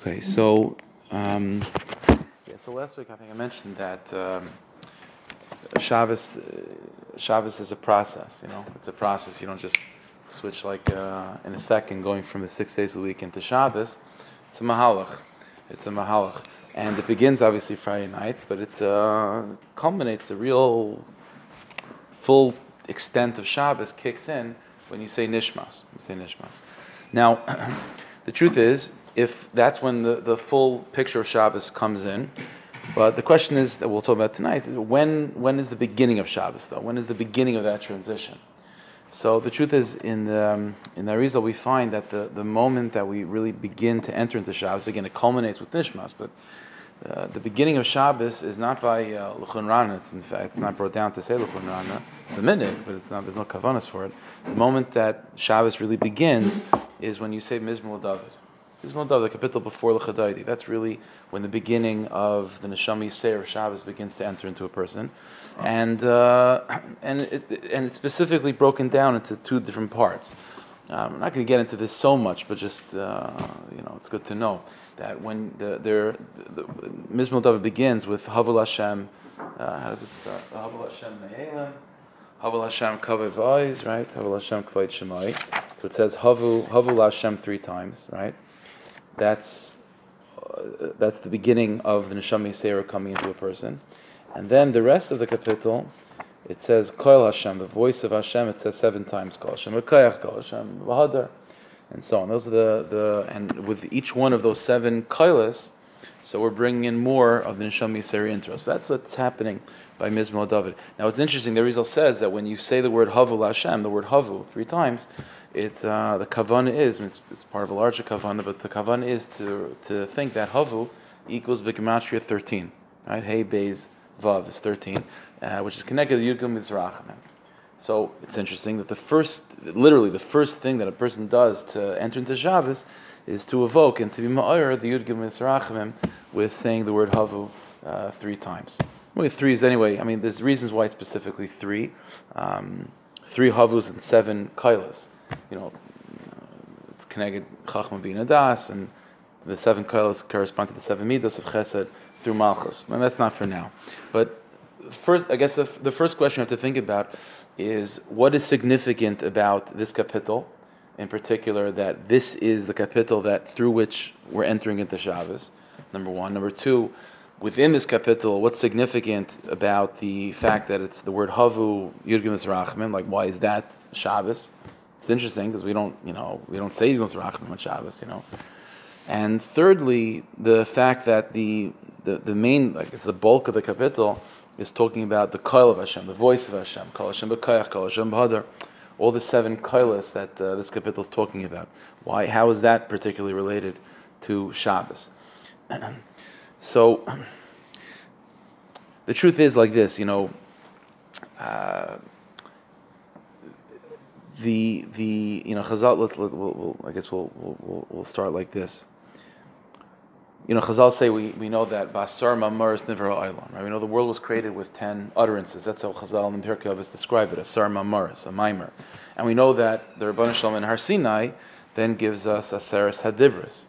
Okay, so um, yeah, so last week I think I mentioned that um, Shabbos, uh, Shabbos is a process. You know, it's a process. You don't just switch like uh, in a second, going from the six days a week into Shabbos. It's a mahalach. It's a mahalach, and it begins obviously Friday night, but it uh, culminates. The real full extent of Shabbos kicks in when you say nishmas. You say nishmas. Now, the truth is, if that's when the, the full picture of Shabbos comes in, but the question is that we'll talk about tonight: when when is the beginning of Shabbos? Though, when is the beginning of that transition? So the truth is, in the um, in the Arizal, we find that the, the moment that we really begin to enter into Shabbos, again, it culminates with Nishmas, but uh, the beginning of Shabbos is not by uh, Luchon Rana. It's in fact, it's not brought down to say Luchon Rana. It's a minute, but it's not. There's no kavanas for it. The moment that Shabbos really begins is when you say Mizmor David. David, the capital before Lechadaidi. That's really when the beginning of the Neshama Yisera Shabbos begins to enter into a person, and uh, and it, and it's specifically broken down into two different parts. Um, I'm not going to get into this so much, but just uh, you know, it's good to know that when the, the, the, David begins with Havul Hashem, uh, how does it start? Havul Hashem Ne'elim, Havul Hashem Kavod Vayz, right? Havul Hashem Kavod Shemai. So it says Havul Havul Hashem three times, right? That's uh, that's the beginning of the Neshama Yisera coming into a person, and then the rest of the capital it says Kol Hashem, the voice of Hashem. It says seven times Kol Hashem, Kol Hashem, V'Hadar, and so on. Those are the the and with each one of those seven Kailas, so we're bringing in more of the Neshama Yisera into us. But that's what's happening by Mizmor David. Now it's interesting. The Rizal says that when you say the word Havu Hashem, the word Havu three times, it's uh, the kavana is it's, it's, part of a larger kavana, but the kavana is to to think that Havu equals B'gematria thirteen, right? Hey, Beis Vav is 13, uh, which is connected to Yudgim Mizrachim. So it's interesting that the first, literally the first thing that a person does to enter into Shabbos is to evoke and to be ma'ir the Yudgim Mizrachim with saying the word Havu uh, three times. Well, three is anyway. I mean, there's reasons why it's specifically three. Um, three Havus and seven Kailas. You know, it's connected Chachma Bin Das, and the seven Kailas correspond to the seven Midas of Chesed through Malchus. And that's not for now. But first, I guess the, the first question you have to think about is what is significant about this capital, in particular, that this is the capital that through which we're entering into Shabbos. Number one. Number two, within this capital, what's significant about the fact that it's the word Havu Yudgim Rachman? Like, why is that Shabbos? It's interesting because we don't, you know, we don't say Yudgim Rachman on Shabbos, you know. And thirdly, the fact that the the, the main, like it's the bulk of the capital, is talking about the Kol of Hashem, the voice of Hashem, Kol Hashem B'Kayach, Kol Hashem B'Hadar, all the seven Koilas that uh, this capital is talking about. Why? How is that particularly related to Shabbos? so, the truth is like this, you know, uh, the the you know Chazal. Let, let, we'll, we'll, I guess we'll, we'll we'll start like this you know, Chazal say we, we know that Basar Mamar is Nivra Eilam, right? We know the world was created with ten utterances. That's how Chazal and Pirkei Avos describe it, Asar Mamar, a mimer. And we know that the Rabban Shalom in Har Sinai then gives us Aseres Hadibris.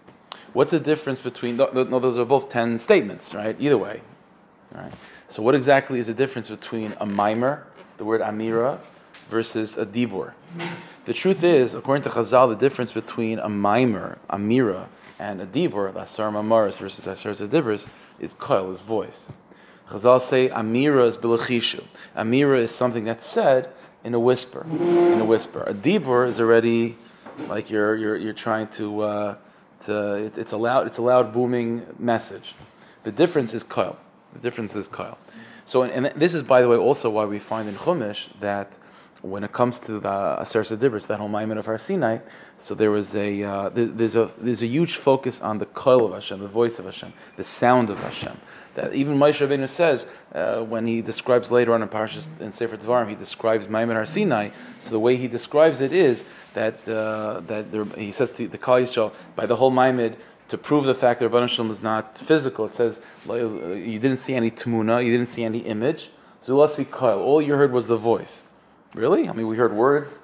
What's the difference between, no, no, those are both ten statements, right? Either way. Right? So what exactly is the difference between a mimer, the word Amira, versus a Dibur? The truth is, according to Chazal, the difference between a mimer, a mira, and a dibur, asar mamaris versus asar diburs, is koil, is voice. Chazal say amira is bilachishu. Amira is something that's said in a whisper. In a whisper. A dibur is already like you're you're you're trying to uh, to it, it's a loud it's a loud booming message. The difference is koil. The difference is koil. So and, and this is by the way also why we find in Chumash that when it comes to the Aser Sedibris, that whole Maimon of Har Sinai, so there was a uh, there's a there's a huge focus on the call of Hashem, the voice of Hashem, the sound of Hashem. That even Moshe Rabbeinu says uh, when he describes later on in Parashas in Sefer Devarim, he describes Maimon Har Sinai. So the way he describes it is that uh, that there, he says to the Kal Yisrael by the whole Maimon to prove the fact that Rabban Shalom is not physical. It says you didn't see any tumuna, you didn't see any image. Zulasi Kal. All you heard was the voice. Really? I mean, we heard words.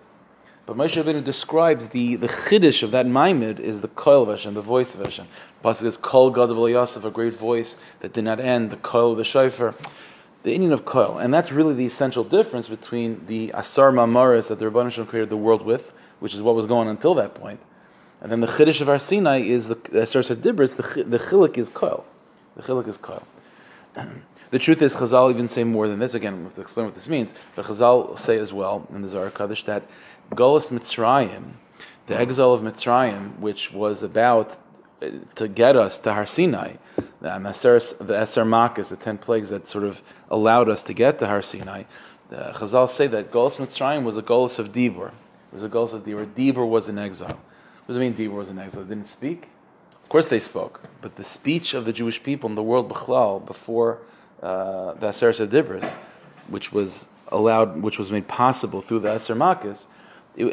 But Moshe Rabbeinu describes the, the chiddush of that maimid is the koil of Hashem, the voice of Hashem. Pasuk is kol gadav Yosef, a great voice that did not end, the koil of the shofar, the inyan of koil, and that's really the essential difference between the asar mamaris that the Rebbeinu Shem created the world with, which is what was going on until that point, and then the chiddush of Har Sinai is the asar sadibris. The the chilik is koil, the chilik is koil. The truth is, Chazal even say more than this. Again, we have to explain what this means. But Chazal say as well in the Zohar Kaddish that Golas Mitzrayim, the exile of Mitzrayim, which was about uh, to get us to Har Sinai, the Eser, the Eser Makas, the ten plagues that sort of allowed us to get to Har Sinai. Chazal say that Golas Mitzrayim was a Golas of Dibur. It was a Golas of Dibur. Dibur was in exile. What does it mean Dibur was in exile? They didn't speak? Of course they spoke, but the speech of the Jewish people in the world, Bechlal, before uh, the Aser Dibris, which was allowed, which was made possible through the Aser Makas,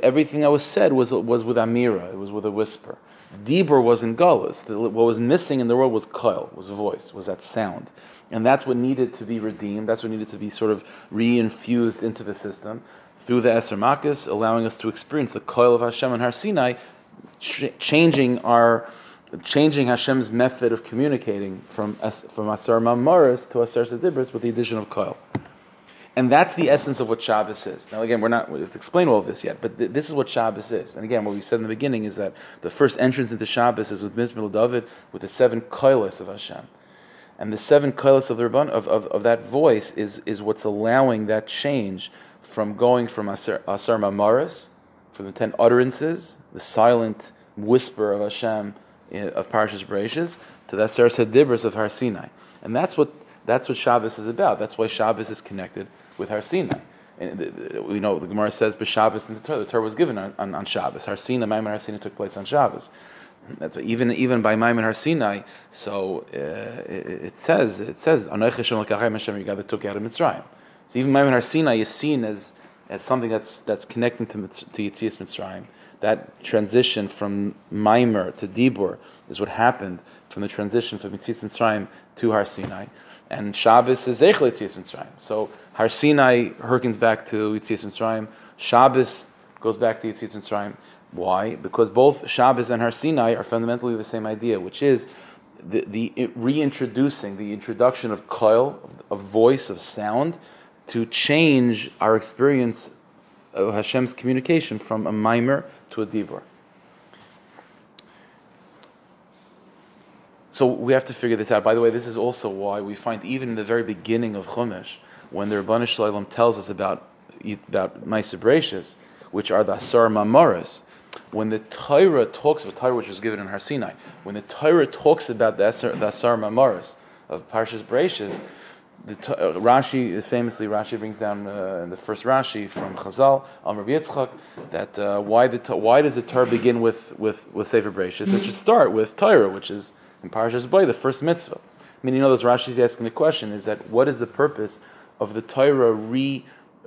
everything that was said was, was with Amira, it was with a whisper. Dibur was in Gullus. What was missing in the world was koil, was voice, was that sound. And that's what needed to be redeemed, that's what needed to be sort of reinfused into the system through the Eser Makas, allowing us to experience the koil of Hashem and Har Sinai, ch- changing our changing Hashem's method of communicating from from Asar Mamaris to Asar Sedibris with the addition of Koil. And that's the essence of what Shabbos is. Now, again, we're not we have to explain all of this yet, but th- this is what Shabbos is. And again, what we said in the beginning is that the first entrance into Shabbos is with Mizmor David, with the seven koilos of Hashem. And the seven koilos of, the of, of, of that voice is, is what's allowing that change from going from Asar, Asar Mamaris, from the ten utterances, the silent whisper of Hashem, of Parshas Bereshis to the Aseres Hadibros of Har Sinai, and that's what that's what Shabbos is about. That's why Shabbos is connected with Har Sinai. And we know the Gemara says, "But Shabbos in the Torah, the Torah was given on, on, on Shabbos. Har Sinai, Maimon Har Sinai took place on Shabbos. That's what, even even by Maimon Har Sinai. So uh, it, it, says it says Hashem you got took out of Mitzrayim. So even Maimon Har Sinai is seen as as something that's that's connecting to to Yitzias Mitzrayim that transition from Maimer to Dibur is what happened from the transition from Mitzvah Mitzrayim to Har Sinai. And Shabbos is Zeichel Yitzias Mitzrayim. So Har Sinai harkens back to Yitzias Mitzrayim. Shabbos goes back to Yitzias Mitzrayim. Why? Because both Shabbos and Har Sinai are fundamentally the same idea, which is the, the reintroducing, the introduction of koil, of voice, of sound, to change our experience Hashem's communication from a mimer to a dibur. So we have to figure this out. By the way, this is also why we find even in the very beginning of Chumash, when the Rabbanu Shalom tells us about about Ma'aser which are the Asar Mamaras, when the Torah talks of Torah which was given in Har Sinai, when the Torah talks about the Asar, the Asar of Parshas Bereshis, the, uh, Rashi famously Rashi brings down uh, the first Rashi from Chazal on Rabbi Yitzchak that uh, why the why does the Torah begin with with with Sefer Bereshis? It should start with Torah, which is in Parashas Boy the first mitzvah. I mean, you know, those Rashi's asking the question is that what is the purpose of the Torah re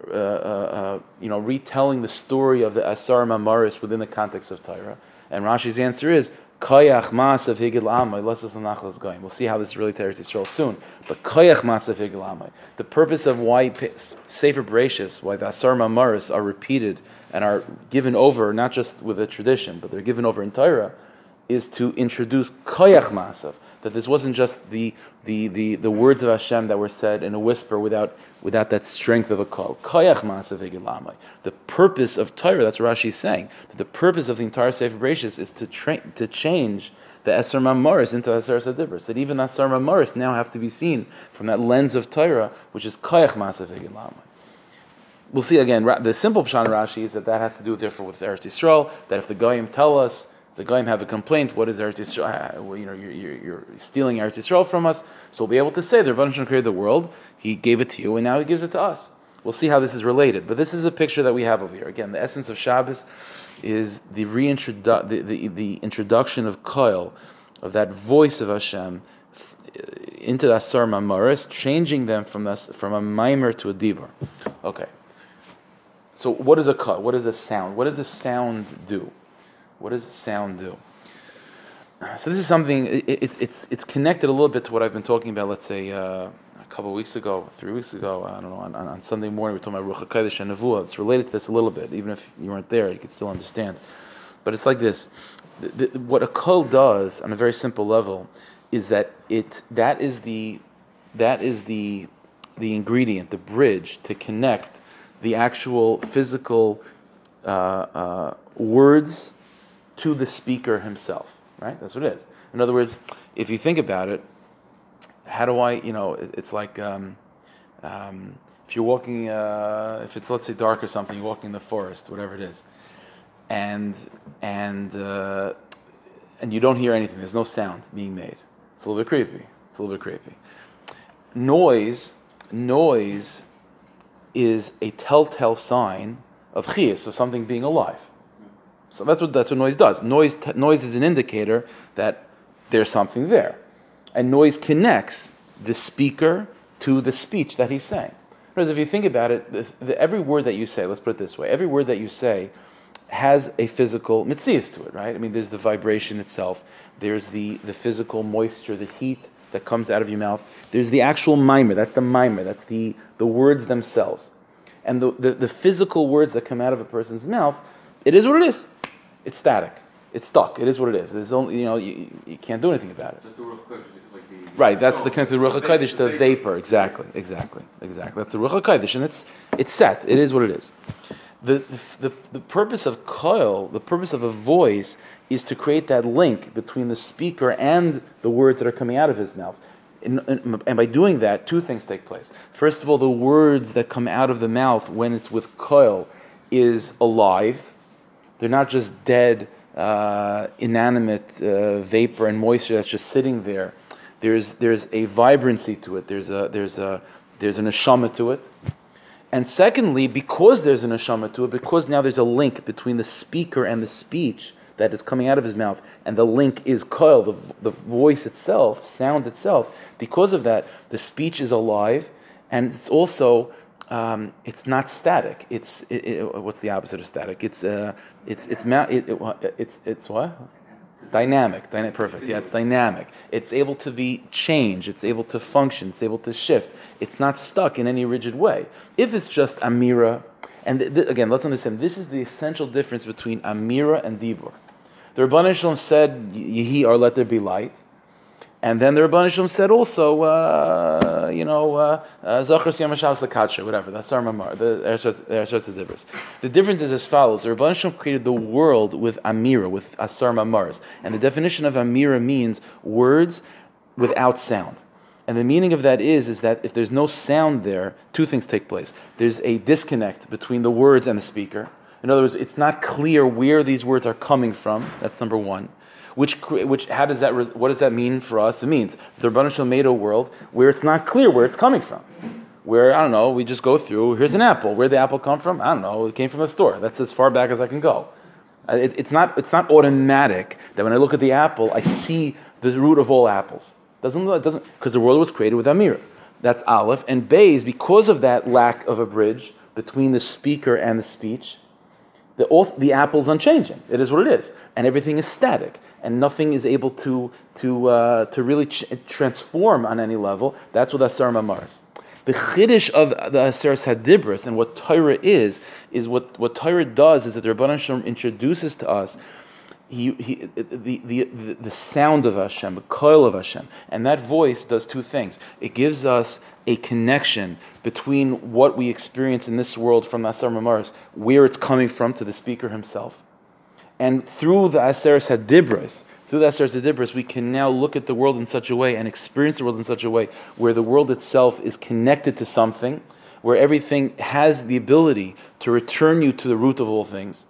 uh, uh, you know retelling the story of the Asar Mamaris within the context of Torah? And Rashi's answer is Koyach Masav Higil Amay, Lesas going. We'll see how this is really Teretz Yisrael soon. But Koyach Masav Higil Amay. The purpose of why Sefer Bereshis, why the Asar Mamaris are repeated and are given over, not just with a tradition, but they're given over in Torah, is to introduce Koyach Masav. That this wasn't just the, the, the, the words of Hashem that were said in a whisper without, without that strength of a call. The purpose of Torah, that's what Rashi is saying, that the purpose of the entire Sefer Bereshis is to, tra- to change the Esar Mamaris into the Esar Sadibris. That even the Esar Mamaris now have to be seen from that lens of Torah, which is Koyach Masav Higil We'll see again. The simple pshan Rashi is that that has to do therefore with Eretz Yisrael. That if the goyim tell us the goyim have a complaint, what is Eretz Yisrael? Uh, uh, you know, you're, you're, you're stealing Eretz Yisrael from us. So we'll be able to say the Rebbe created the world. He gave it to you, and now He gives it to us. We'll see how this is related. But this is a picture that we have over here. Again, the essence of Shabbos is the reintrodu- the, the, the introduction of Koil, of that voice of Hashem, uh, into the Asar Mamaris, changing them from, this, from a mimer to a dibur. Okay. So what is a cut? What is a sound? What does a sound do? What does sound do? So this is something. It, it, it's it's connected a little bit to what I've been talking about. Let's say uh, a couple weeks ago, three weeks ago, I don't know, on, on Sunday morning, we were talking about Ruach HaKodesh and Nevuah. It's related to this a little bit. Even if you weren't there, you could still understand. But it's like this. The, the, what a kol does on a very simple level is that it that is the that is the the ingredient, the bridge to connect the actual physical uh, uh, words to the speaker himself. Right? That's what it is. In other words, if you think about it, how do I, you know, it's like um, um, if you're walking, uh, if it's let's say dark or something, you're walking in the forest, whatever it is, and and uh, and you don't hear anything. There's no sound being made. It's a little bit creepy. It's a little bit creepy. Noise, noise, is a telltale sign of chiyas, of something being alive. So that's what that's what noise does. Noise t- noise is an indicator that there's something there, and noise connects the speaker to the speech that he's saying. Because if you think about it, the, the, every word that you say, let's put it this way, every word that you say has a physical mitzias to it, right? I mean, there's the vibration itself, there's the, the physical moisture, the heat that comes out of your mouth, there's the actual mimer, that's the mimer, that's the, the words themselves. And the, the, the physical words that come out of a person's mouth, it is what it is. It's static. It's stuck. It is what it is. There's only, you know, you, you can't do anything about it. Right, that's the connected to Ruach HaKodesh, the vapor. Exactly, exactly, exactly. That's the Ruach HaKodesh, and it's, it's set. It is what it is the, the, the purpose of koil, the purpose of a voice, is to create that link between the speaker and the words that are coming out of his mouth. And, and, and, by doing that, two things take place. First of all, the words that come out of the mouth when it's with koil is alive. They're not just dead, uh, inanimate uh, vapor and moisture that's just sitting there. There's, there's a vibrancy to it. There's a, there's a, there's an neshama to it. And secondly, because there's an neshama to it, because now there's a link between the speaker and the speech that is coming out of his mouth, and the link is koil, the, the voice itself, sound itself, because of that, the speech is alive, and it's also um, it's not static. It's it, it, what's the opposite of static? It's uh, it's it's it, it's it's what? Dynamic, dynamic, perfect. Yeah, it's dynamic. It's able to be changed. It's able to function. It's able to shift. It's not stuck in any rigid way. If it's just Amira, and th- th- again, let's understand this is the essential difference between Amira and Dibur. The Shalom said, "Yehi or let there be light," And then the Rabban Shalom said also, uh, you know, uh, uh, Zachar Siyam Hashavs Lakatsha, whatever. That's our Mamar, the Ersatz Dibris. The difference is as follows. The Rabban Shalom created the world with Amira, with Asar Mamars. And the definition of Amira means words without sound. And the meaning of that is, is that if there's no sound there, two things take place. There's a disconnect between the words and the speaker. In other words, it's not clear where these words are coming from. That's number one which, which how does that, what does that mean for us? It means the Rabban Shalom made a world where it's not clear where it's coming from. Where, I don't know, we just go through, here's an apple. Where'd the apple come from? I don't know, it came from a store. That's as far back as I can go. Uh, it, it's, not, it's not automatic that when I look at the apple, I see the root of all apples. Doesn't, doesn't, because the world was created with Amir. That's Aleph. And Bays, because of that lack of a bridge between the speaker and the speech, the, the apple's unchanging. It is what it is. And everything is static and nothing is able to, to, uh, to really ch- transform on any level, that's what Asar Mamars. The chiddush of the Asar Hadibris and what Torah is, is what, what Torah does is that the Rabban Shalom introduces to us he, he, the, the, the, sound of Hashem, the koil of Hashem. And that voice does two things. It gives us a connection between what we experience in this world from Asar Mamaris, where it's coming from to the speaker himself, and through the Aseres Hadibras, through the Aseres Hadibras, we can now look at the world in such a way and experience the world in such a way where the world itself is connected to something, where everything has the ability to return you to the root of all things,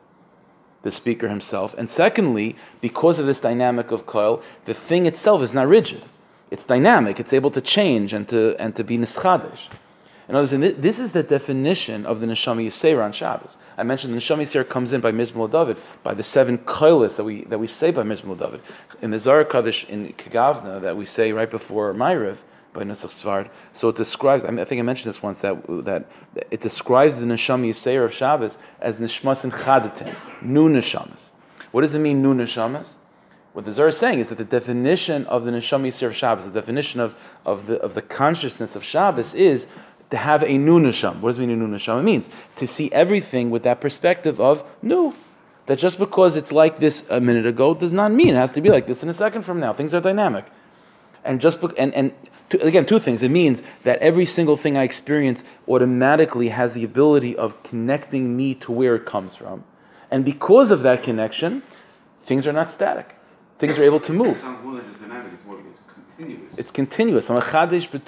the speaker himself. And secondly, because of this dynamic of koil, the thing itself is not rigid. It's dynamic, it's able to change and to, and to be nischadish. In other words, this is the definition of the Neshama Yisera on Shabbos. I mentioned the Neshama Yisera comes in by Mizmor David, by the seven koilis that we, that we say by Mizmor David. In the Zohar Kaddish in Kagavna that we say right before Ma'ariv, by Nusach Sefard. So it describes, I, mean, I, think I mentioned this once, that, that it describes the Neshama Yisera of Shabbos as Nishmas and Chadatin, new Neshamas. What does it mean, new Neshamas? What the Zohar is saying is that the definition of the Neshama Yisir of Shabbos, the definition of, of, the, of the consciousness of Shabbos is to have a new Neshama. What does mean a new Neshama? It means to see everything with that perspective of new. That just because it's like this a minute ago does not mean it has to be like this in a second from now. Things are dynamic. And just and, and to, again, two things. It means that every single thing I experience automatically has the ability of connecting me to where it comes from. And because of that connection, things are not static things are able to move. It's continuous. And that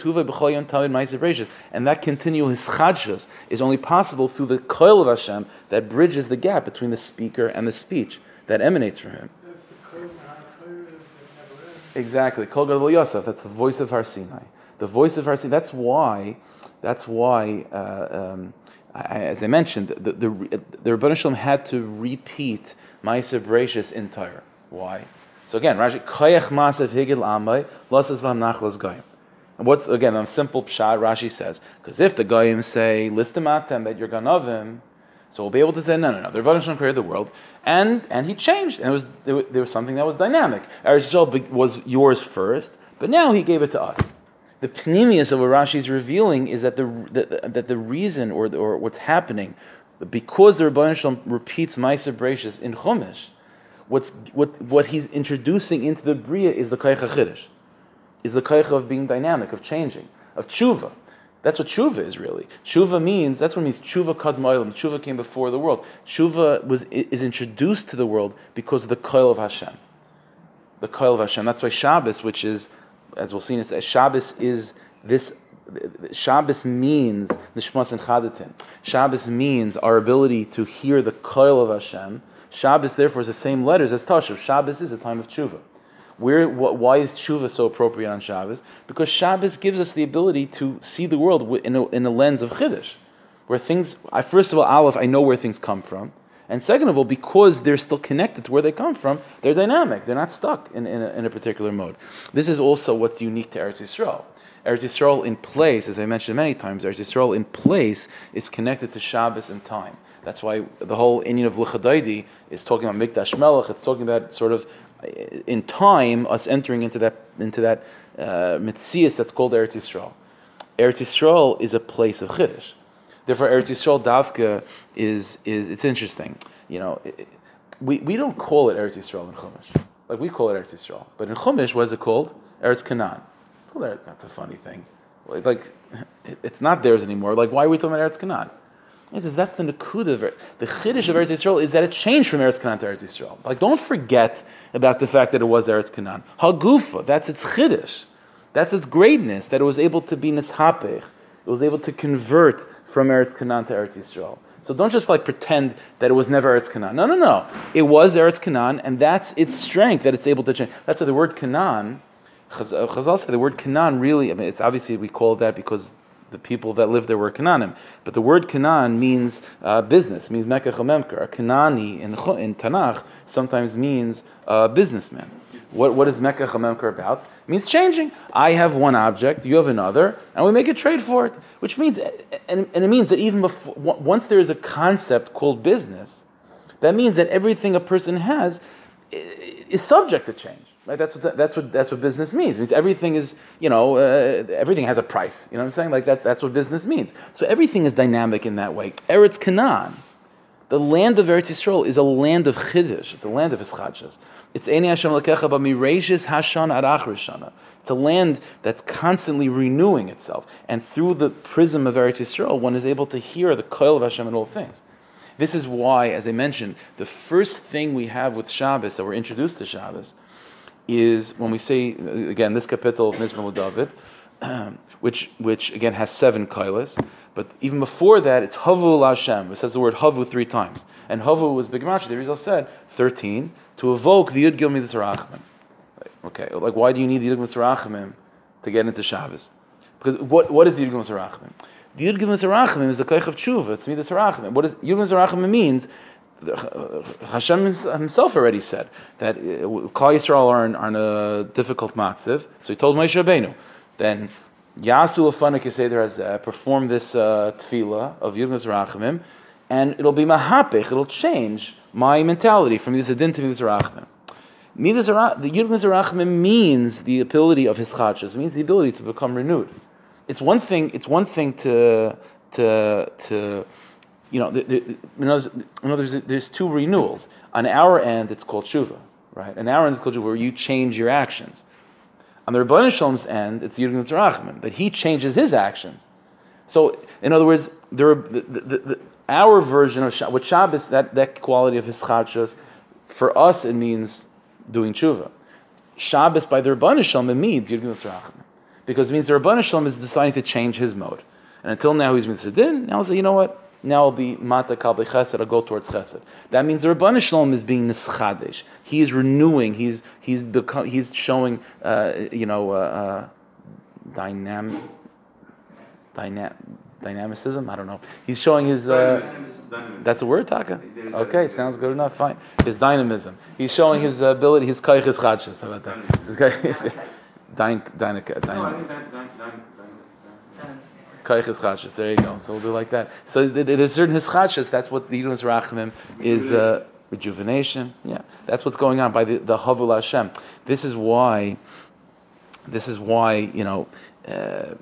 continuous chadshus is only possible through the koil of Hashem that bridges the gap between the speaker and the speech that emanates from him. Exactly. Kol Gadol Yosef. That's the voice of Har Sinai. The voice of Har Sinai. That's why. That's why. Uh, um, I, as I mentioned, the the, the, the Shalom had to repeat Ma'aser Bereshis in Torah. Why? So again, Rashi, koyach masav higil amay, losas lam nachlas goyim. And what's, again, on simple pshat, Rashi says, because if the goyim say, listamatem, that you're ganavim, so we'll be able to say, no, no, no, the Rebbeinu Shalom created the world, and and he changed, and it was there, was something that was dynamic. Eretz Yisrael was yours first, but now he gave it to us. The pnimius of what Rashi is revealing is that the, that, that the reason or, or what's happening, because the Rebbeinu Shalom repeats Ma'aser Bereshis in Chumash, what's, what, what he's introducing into the Bria is the Kaicha Chiddush, is the Kaicha of being dynamic, of changing, of tshuva. That's what tshuva is really. Tshuva means, that's what it means, tshuva kadmoilim. Tshuva came before the world. Tshuva was, is introduced to the world because of the koil of Hashem. The koil of Hashem. That's why Shabbos, which is, as we'll see in Shabbos is this Shabbos means the nishmas and chadatin. Shabbos means our ability to hear the koil of Hashem Shabbos, therefore, is the same letters as Tashav. Shabbos is a time of tshuva. Where, wh- why is tshuva so appropriate on Shabbos? Because Shabbos gives us the ability to see the world in a, in a lens of Chiddush, where things, I, first of all, Aleph, I know where things come from. And second of all, because they're still connected to where they come from, they're dynamic. They're not stuck in, in, a, in a particular mode. This is also what's unique to Eretz Yisrael. Eretz Yisrael in place, as I mentioned many times, Eretz Yisrael in place is connected to Shabbos and time. That's why the whole inyan of Lichadaidi is talking about Mikdash Melech. It's talking about sort of in time us entering into that into that uh, mitzias that's called Eretz Yisrael. Eretz Yisrael is a place of Chiddush. Therefore, Eretz Yisrael Davka is is it's interesting. You know, it, we, we don't call it Eretz Yisrael in Chumash. Like we call it Eretz Yisrael, but in Chumash, what is it called? Eretz Canaan. Well, that's a funny thing. Like, it's not theirs anymore. Like, why are we talking about Eretz Canaan? He says that's the nakuda of the chiddush of Eretz Yisrael is that it changed from Eretz Canaan to Eretz Yisrael. Like don't forget about the fact that it was Eretz Canaan. Hagufa, that's its chiddush. That's its greatness that it was able to be nishapech. It was able to convert from Eretz Canaan to Eretz Yisrael. So don't just like pretend that it was never Eretz Canaan. No, no, no. It was Eretz Canaan, and that's its strength that it's able to change. That's why the word Canaan, uh, Chazal say the word Canaan really. I mean, it's obviously we call that because the people that lived there were Canaanim. But the word Canaan means uh, business, means Mecca Chamemker. A Canaani in, in Tanakh sometimes means uh, businessman. What, what is Mecca Chamemker about? It means changing. I have one object, you have another, and we make a trade for it. Which means, and, and it means that even before, once there is a concept called business, that means that everything a person has is subject to change. That's what that's what that's what business means. It means everything is you know uh, everything has a price. You know what I'm saying? Like that. That's what business means. So everything is dynamic in that way. Eretz Canaan, the land of Eretz Yisrael, is a land of chiddush. It's a land of ischadshas. It's Eni Hashem Lekecha b'mirejis Hashan ad It's a land that's constantly renewing itself, and through the prism of Eretz Yisrael, one is able to hear the koil of Hashem in all things. This is why, as I mentioned, the first thing we have with Shabbos that we're introduced to Shabbos is when we say again this capital of Mizmor David, which which again has seven kailas, but even before that it's Havu Hashem. It says the word Havu three times, and Havu was big The Rizal said thirteen to evoke the Yud Gil Midas Rachamim. Okay, like why do you need the Yud Gil Rachamim to get into Shabbos? Because what what is the Yud Gil Rachamim? The Yud Gil Rachamim is a koich of tshuva. It's Midas Rachamim. What is Yud Gil Rachamim means? Hashem himself already said that uh, Klal Yisrael are in, are in a difficult matziv. So he told Moshe Rabbeinu, then Yasu Lefanik Yiseder has uh, perform this uh, tefillah of Yudmas Rachamim, and it'll be mahapich, it'll change my mentality from this adin to this rachamim. Midas the Yud Mizarachim means the ability of his chachas. It means the ability to become renewed. It's one thing. It's one thing to to to you know. The, the, in other words, there's two renewals. On our end, it's called shuva, right? On our end, it's called shuva, where you change your actions. On the Rebbeinu Shalom's end, it's Yud Mizarachim that he changes his actions. So, in other words, there the, the, our version of Shabbos, what Shabbos, that, that quality of his chachas, for us it means doing tshuva. Shabbos by the Rabban Shalom, it means Yirgin Rachman. Because it means the Rabban Shalom is deciding to change his mode. And until now he's been Siddin, now he'll say, you know what? Now I'll be Mata Kalbe Chesed, I'll go towards Chesed. That means the Rabban Shalom is being Nischadesh. He is renewing, he's, he's, become, he's showing, uh, you know, uh, uh, dynamic, dynamic, dynamicism. I don't know. He's showing his. Uh, dynamism. That's a word, Taka. Okay, sounds good enough. Fine. His dynamism. He's showing his ability. His kaychis chachas. How about that? Dyn, dynica, There you go. So we'll do like that. So there's certain hischachas. That's what the Yidus is. Uh, rejuvenation. Yeah, that's what's going on by the the Havul Hashem. This is why. This is why you know. Uh,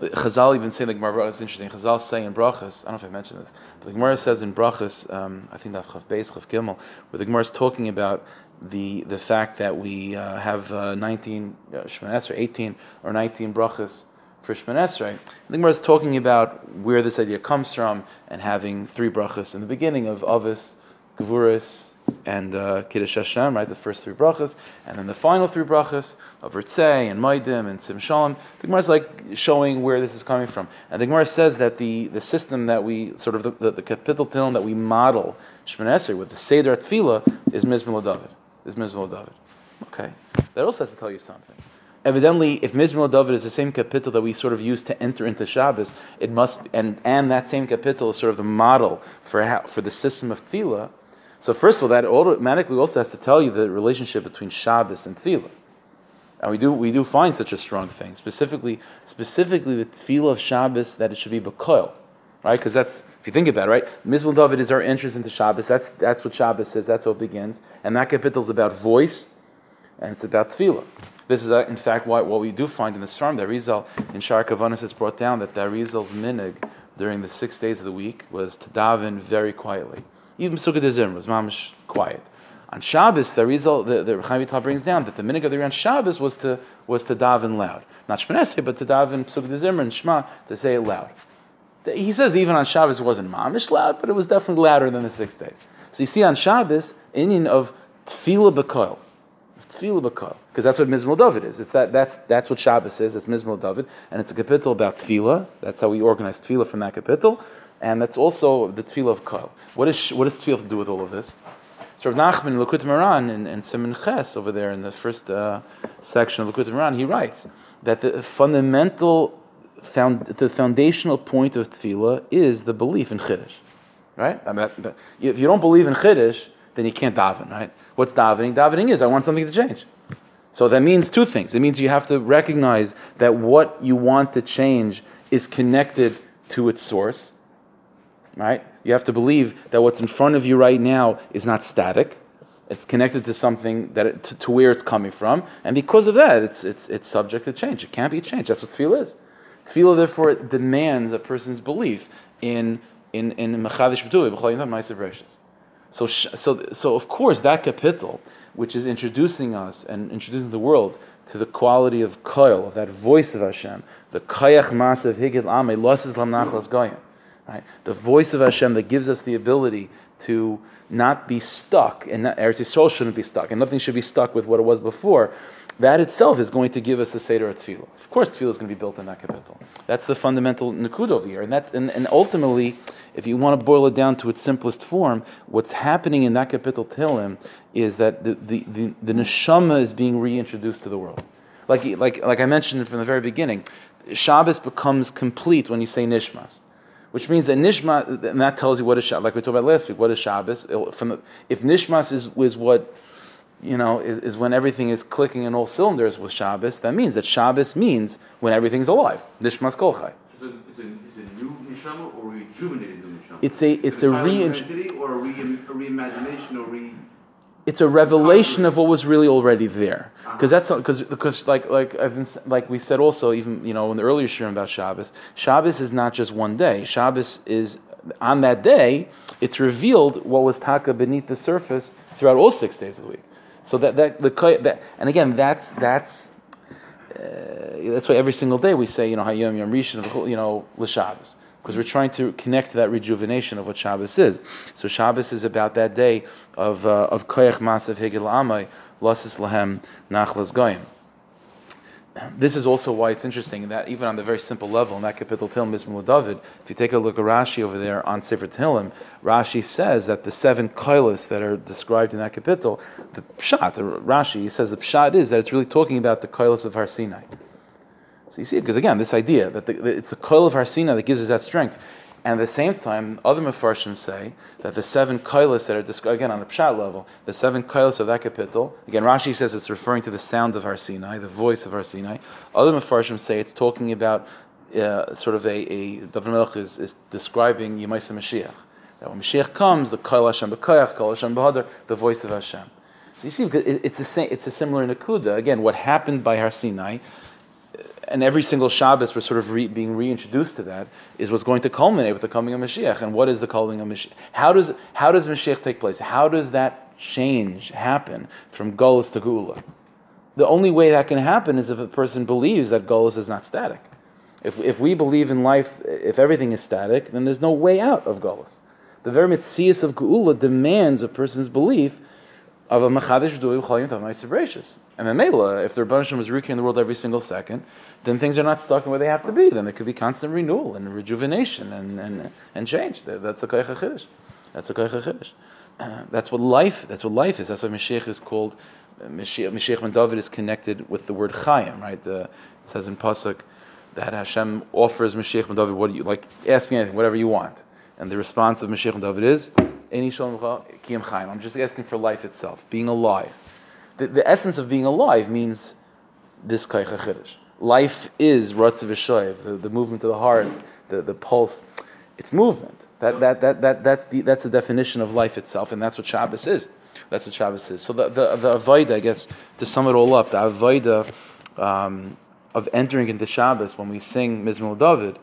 Chazal even say the Gemara is interesting. Chazal say in Brachas, I don't know if I mentioned this, but the Gemara says in Brachas, um, I think that Chav Beis, Chav Gimel, where the Gemara is talking about the the fact that we uh, have uh, 19 uh, Shemon 18 or 19 Brachas for Shemon Esrei. The Gemara is talking about where this idea comes from and having three Brachas in the beginning of Avis, Gevuris, and uh, Kiddush Hashem, right, the first three brachas, and then the final three brachas of Ritzei and Maidim and Sim Shalom. The Gemara is like showing where this is coming from. And the Gemara says that the, the system that we, sort of the, the, the capital that we model Shemon Esrei with the Seder Tefillah is Mizmor David. Is Mizmor David. Okay. That also has to tell you something. Evidently, if Mizmor David is the same capital that we sort of use to enter into Shabbos, it must, and, and that same capital is sort of the model for, how, for the system of Tefillah, so first of all, that automatically also has to tell you the relationship between Shabbos and Tefillah. And we do we do find such a strong thing, specifically specifically the Tefillah of Shabbos that it should be Bekoil, right? Because that's if you think about it, right? Mizmor David is our entrance into Shabbos. That's that's what Shabbos says. That's how it begins. And that capital is about voice, and it's about Tefillah. This is, uh, in fact, what, what we do find in the Storm. That Rizal in Shar Kavanis has brought down that the Rizal's minig during the six days of the week was to daven very quietly. Even Pesukei Dezimra was mamish quiet. On Shabbos, the result the, the Chaim brings down that the minig of the on Shabbos was to was to daven loud, not Shmonesrei, but to daven Pesukei Dezimra and Shema to say it loud. He says even on Shabbos it wasn't mamish loud, but it was definitely louder than the six days. So you see on Shabbos, inyan of tefillah b'koil, tefillah b'koil, because that's what Mizmor David is. It's that that's that's what Shabbos is. It's Mizmor David, and it's a capital about tefillah. That's how we organize tefillah from that capital and that's also the tefillah of kol. What, is, what does tefillah to do with all of this? So Rav Nachman in Likutei Moharan in, in Simon Ches over there in the first uh, section of Likutei Moharan, he writes that the fundamental, found, the foundational point of tefillah is the belief in Chiddush. Right? I mean, if you don't believe in Chiddush, then you can't daven, right? What's davening? Davening is, I want something to change. So that means two things. It means you have to recognize that what you want to change is connected to its source, right? You have to believe that what's in front of you right now is not static. It's connected to something that it, to, to, where it's coming from, and because of that, it's it's it's subject to change. It can't be changed. That's what tefillah is. Tefillah therefore demands a person's belief in in in mechadish b'tuvi So so so of course that capital, which is introducing us and introducing the world to the quality of koil, of that voice of Hashem, the kayach masav higid ame losses lam nachlas goyim Right? The voice of Hashem that gives us the ability to not be stuck, and Eretz Yisrael shouldn't be stuck, and nothing should be stuck with what it was before. That itself is going to give us the Seder Tefillah. Of course, Tefillah is going to be built in that capital. That's the fundamental Nakud over here. And, that, and, and ultimately, if you want to boil it down to its simplest form, what's happening in that capital Tehillim is that the, the, the, the neshama is being reintroduced to the world. Like, like, like I mentioned from the very beginning, Shabbos becomes complete when you say Nishmas which means that nishma, and that tells you what is Shabbos. Like we talked about last week, what is Shabbos? From the, if nishmas is, is what you know is, is, when everything is clicking in all cylinders with Shabbos, that means that Shabbos means when everything's alive. Nishmas kolchai. It's a, it's, a, it's a new neshama or rejuvenated new neshama. It's a it's, a, a re or a, re- a reimagination or re it's a revelation of what was really already there. Uh-huh. Because that's because because like like I've been, like we said also even you know in the earlier shiur about Shabbos, Shabbos is not just one day. Shabbos is on that day. It's revealed what was taka beneath the surface throughout all six days of the week. So that that the that and again that's that's. Uh, that's why every single day we say, you know, Hayom Yom Rishon, you know, L'Shabbos because we're trying to connect to that rejuvenation of what Shabbos is. So Shabbos is about that day of uh, of koyach masav higel amay lasis lahem nachlas goyim. This is also why it's interesting that even on the very simple level in that capital Tehillim Mizmor David, if you take a look at Rashi over there on Sefer Tehillim, Rashi says that the seven koilas that are described in that capital, the pshat, the Rashi, he says the pshat is that it's really talking about the koilas of Har Sinai. So you see it because again, this idea that the, it's the koil of Har Sinai that gives us that strength. And at the same time, other Mefarshim say that the seven koilas that are described, again on a pshat level, the seven koilas of that capital, again, Rashi says it's referring to the sound of Har Sinai, the voice of Har Sinai. Other Mefarshim say it's talking about uh, sort of a, a David Melech is, is describing Yemaisa Mashiach. That when Mashiach comes, the Koil Hashem B'Koyach, Koil Hashem B'Hadar, the voice of Hashem. So you see, it's a, it's a similar Nakuda. Again, what happened by Har Sinai and every single Shabbos we're sort of re, being reintroduced to that is what's going to culminate with the coming of Mashiach. And what is the coming of Mashiach? How does how does Mashiach take place? How does that change happen from Golos to Geula? The only way that can happen is if a person believes that Golos is not static. If, if we believe in life, if everything is static, then there's no way out of Golos. The very mitzias of Geula demands a person's belief of a machadish duim chalim tav And then Mela, if the Rebbeinu was recreating the world every single second, then things are not stuck in where they have to be. Then there could be constant renewal and rejuvenation and, and, and change. That's a koyach chiddush. That's a koyach chiddush. That's what life. That's what life is. That's why Mashiach is called. Uh, Mashiach, Mashiach ben David is connected with the word Chayim, right? The, it says in pasuk that Hashem offers Mashiach ben David. What do you like? Ask me anything, whatever you want. And the response of Mashiach ben David is I'm just asking for life itself, being alive. The, the essence of being alive means this kaicha chiddush. Life is ratzav the, the movement of the heart, the, the pulse. It's movement. That, that, that, that, that's, the, that's the definition of life itself, and that's what Shabbos is. That's what Shabbos is. So the, the, the Avodah, I guess, to sum it all up, the Avodah um, of entering into Shabbos when we sing Mizmor David,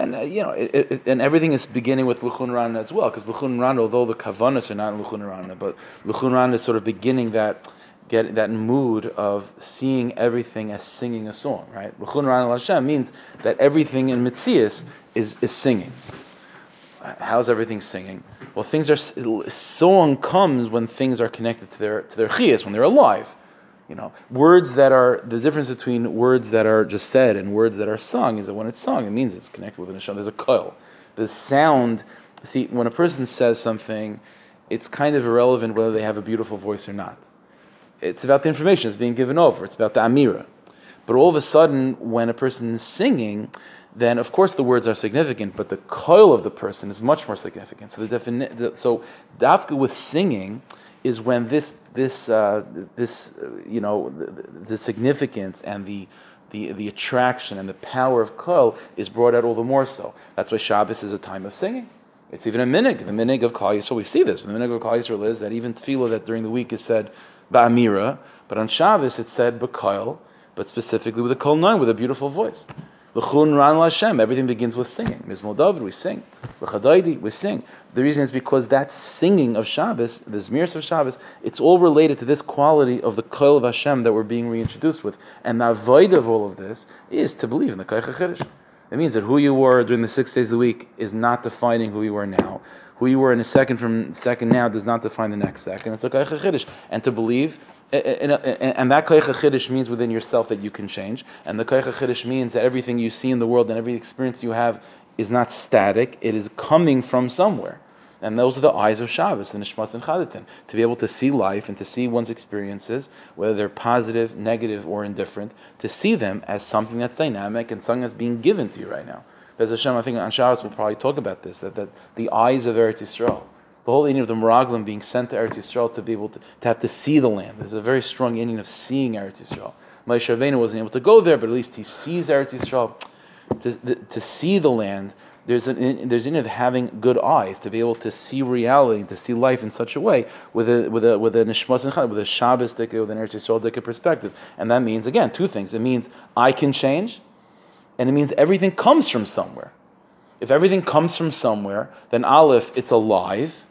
and uh, you know, it, it, and everything is beginning with Luchun Ran as well, because Luchun Ran, although the Kavanas are not Luchun Ran, but Luchun Ran is sort of beginning that get that mood of seeing everything as singing a song, right? Luchun Ran al Hashem means that everything in Mitzias is, is singing. How's everything singing? Well, things are song comes when things are connected to their to their chiyas, when they're alive. You know, words that are the difference between words that are just said and words that are sung is that when it's sung, it means it's connected with an neshama. There's a koil. The sound. See, when a person says something, it's kind of irrelevant whether they have a beautiful voice or not. It's about the information that's being given over. It's about the amira. But all of a sudden, when a person is singing, then of course the words are significant, but the koil of the person is much more significant. So the defini- so dafka with singing is when this this uh, this uh, you know the, the, significance and the, the the attraction and the power of kol is brought out all the more so. That's why Shabbos is a time of singing. It's even a minig. The minig of Kal Yisrael, we see this. The minig of Kal Yisrael is that even tefillah that during the week is said ba'amira, but on Shabbos it's said b'kol, but specifically with a kol nine with a beautiful voice. L'chun ran. Everything begins with singing. Mizmor we sing. L'chadaydi, we sing. The reason is because that singing of Shabbos, the Zmiris of Shabbos, it's all related to this quality of the Koil of Hashem that we're being reintroduced with. And the avoid of all of this is to believe in the Koich HaChiddush. It means that who you were during the six days of the week is not defining who you are now. Who you were in a second from second now does not define the next second. It's a Koich HaChiddush. And to believe and, and that koyach chiddush means within yourself that you can change, and the koyach chiddush means that everything you see in the world and every experience you have is not static; it is coming from somewhere. And those are the eyes of Shabbos, the Nishmas and Chadatin, to be able to see life and to see one's experiences, whether they're positive, negative, or indifferent, to see them as something that's dynamic and something that's being given to you right now. As Hashem, I think on Shabbos we'll probably talk about this, that, that the eyes of Eretz Yisrael, the whole inyan of the Meraglim being sent to Eretz Yisrael to be able to, to have to see the land. There's a very strong inyan of seeing Eretz Yisrael. Moshe Rabbeinu wasn't able to go there, but at least he sees Eretz Yisrael. To, to see the land there's an there's in of having good eyes to be able to see reality, to see life in such a way with a with a with a nishmas with a Shabbos with an Eretz Yisrael perspective, and that means again two things. It means I can change, and it means everything comes from somewhere. If everything comes from somewhere, then Aleph, it's alive,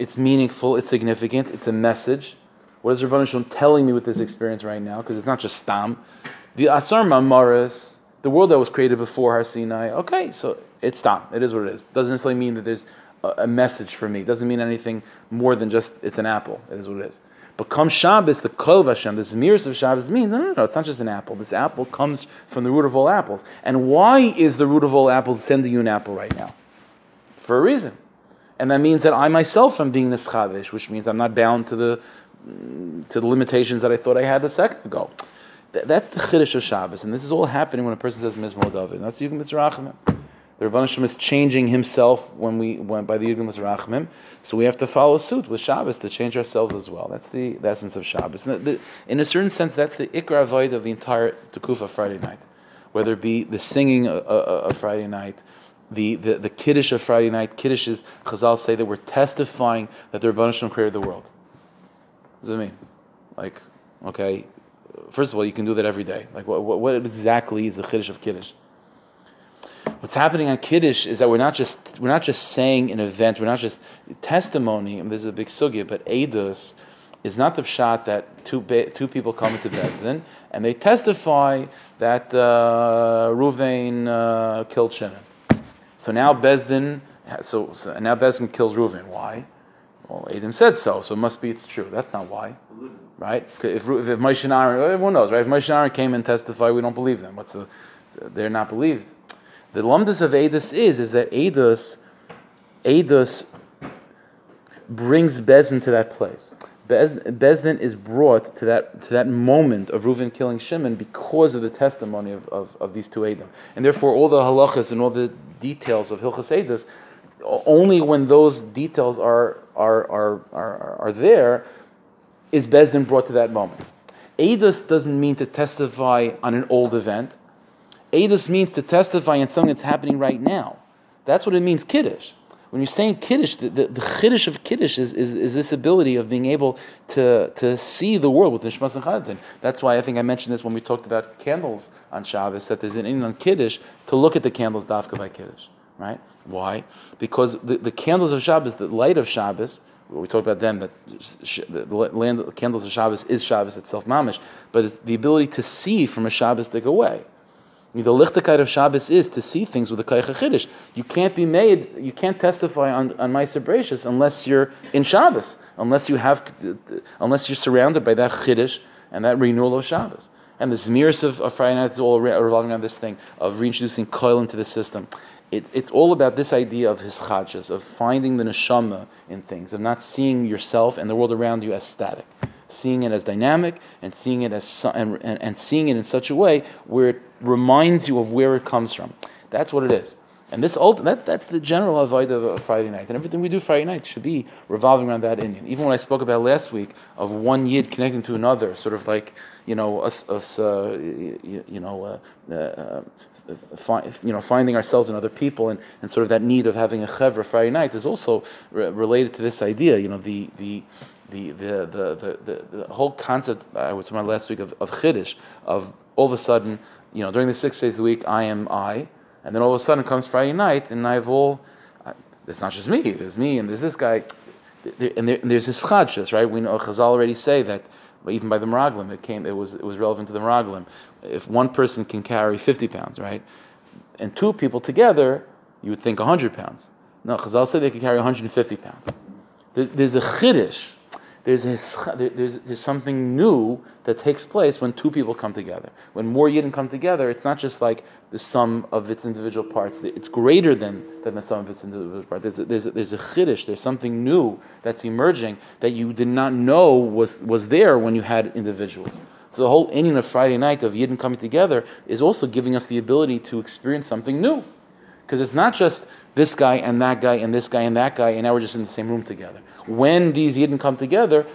it's meaningful, it's significant, it's a message. What is Rabban Shalom telling me with this experience right now? Because it's not just Stam. The Asar Mamaris, the world that was created before Har Sinai, okay, so it's Stam. It is what it is. Doesn't necessarily mean that there's a, message for me. It doesn't mean anything more than just it's an apple. It is what it is. But come Shabbos, the Kol Hashem, this Miras of Shabbos means, no, no, no, it's not just an apple. This apple comes from the root of all apples. And why is the root of all apples sending you an apple right now? For a reason. And that means that I myself am being Nischavish, which means I'm not bound to the to the limitations that I thought I had a second ago. that's the Chiddush of Shabbos, and this is all happening when a person says Mizmor David. That's Yugim Mitzrachim. The Shem is changing himself when we went by the Yudin Rachmim, so we have to follow suit with Shabbos to change ourselves as well. That's the, the essence of Shabbos. The, the, in a certain sense, that's the ikra avoid of the entire Tekufa Friday night, whether it be the singing of, of Friday night, the, the, the Kiddush of Friday night. Kiddush is, Chazal say that we're testifying that the Rebbe Shem created the world. What does it mean? Like, okay, first of all, you can do that every day. Like, what, what, what exactly is the Kiddush of Kiddush? what's happening on Kiddush is that we're not just we're not just saying an event, we're not just testimony. And this is a big sugya, but edus is not the shot that two two people come into Beis Din and they testify that uh, Ruvain uh, killed Shimon. So now Beis Din, so, so now Beis Din kills Ruvain. Why? Well, Adam said so, so it must be it's true. That's not why, right? If if, if Moshe and Aaron, everyone knows, right? If Moshe and Aaron came and testified, we don't believe them. What's the? They're not believed. The lumdus of Edus is is that Edus, Edus brings Beis Din to that place. Beis Din is brought to that to that moment of Reuven killing Shimon because of the testimony of, of, of these two Edom. And therefore all the halachas and all the details of Hilchas Edus, only when those details are are, are, are, are there is Beis Din brought to that moment. Edus doesn't mean to testify on an old event. Edus means to testify in something that's happening right now. That's what it means, Kiddush. When you're saying Kiddush, the, the, the Kiddush of Kiddush is, is, is, this ability of being able to, to see the world with Nishmas and Chadatin. That's why I think I mentioned this when we talked about candles on Shabbos, that there's an inyan Kiddush to look at the candles dafka by Kiddush. Right? Why? Because the, the candles of Shabbos, the light of Shabbos, we talked about them that the land, candles of Shabbos is Shabbos itself, mamish, but it's the ability to see from a Shabbos away. The lichtakite of Shabbos is to see things with a kaich chiddush. You can't be made, you can't testify on, on Meiser Bereshis unless you're in Shabbos, unless you have, unless you're surrounded by that chiddush and that renewal of Shabbos. And the Zmiris of, of Friday night is all revolving around this thing of reintroducing koil into the system. It, it's all about this idea of hischadshus, of finding the neshama in things, of not seeing yourself and the world around you as static seeing it as dynamic and seeing it as and, and, and seeing it in such a way where it reminds you of where it comes from. That's what it is. And this that, that's the general avoid of Friday night. And everything we do Friday night should be revolving around that inyan. Even when I spoke about last week of one yid connecting to another, sort of like, you know, us, us uh, you, you, know, uh, uh, Fi- you know, finding ourselves in other people and, and sort of that need of having a chevra Friday night is also re- related to this idea. You know, the, the, the, the, the, the, the, whole concept I was talking about last week of, of chiddush, of all of a sudden, you know, during the six days of the week, I am I, and then all of a sudden comes Friday night, and I've all, it's not just me, there's me, and there's this guy, and, there, and there's this chadshas, right? We know Chazal already say that, even by the Meraglim, it came, it was, it was relevant to the Meraglim. If one person can carry 50 pounds, right, and two people together, you would think 100 pounds. No, Chazal said they could carry 150 pounds. There's a chiddush there's, a, there's, there's something new that takes place when two people come together. When more Yidden come together, it's not just like the sum of its individual parts. It's greater than, than the sum of its individual parts. There's a, there's a, there's a chiddush, there's something new that's emerging that you did not know was, was there when you had individuals. So the whole ending of Friday night of Yidden coming together is also giving us the ability to experience something new. Because it's not just this guy and that guy and this guy and that guy, and now we're just in the same room together. When these Yidden come together,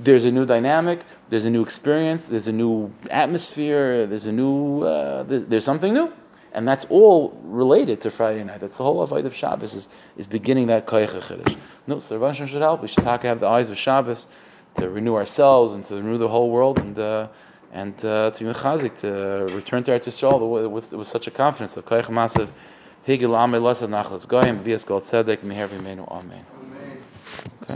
there's a new dynamic, there's a new experience, there's a new atmosphere, there's a new, uh, there's something new. and that's all related to Friday night. That's the whole avoid of Shabbos is, is beginning that koyach chiddush. No, so Rav should help. We should talk, have the eyes of Shabbos to renew ourselves and to renew the whole world and uh, and uh, to be to return to Eretz Yisrael with, with, such a confidence. So koyach massive higel amei lasad nachlas goyim b'vias goel tzedek meher v'meinu amen. Okay.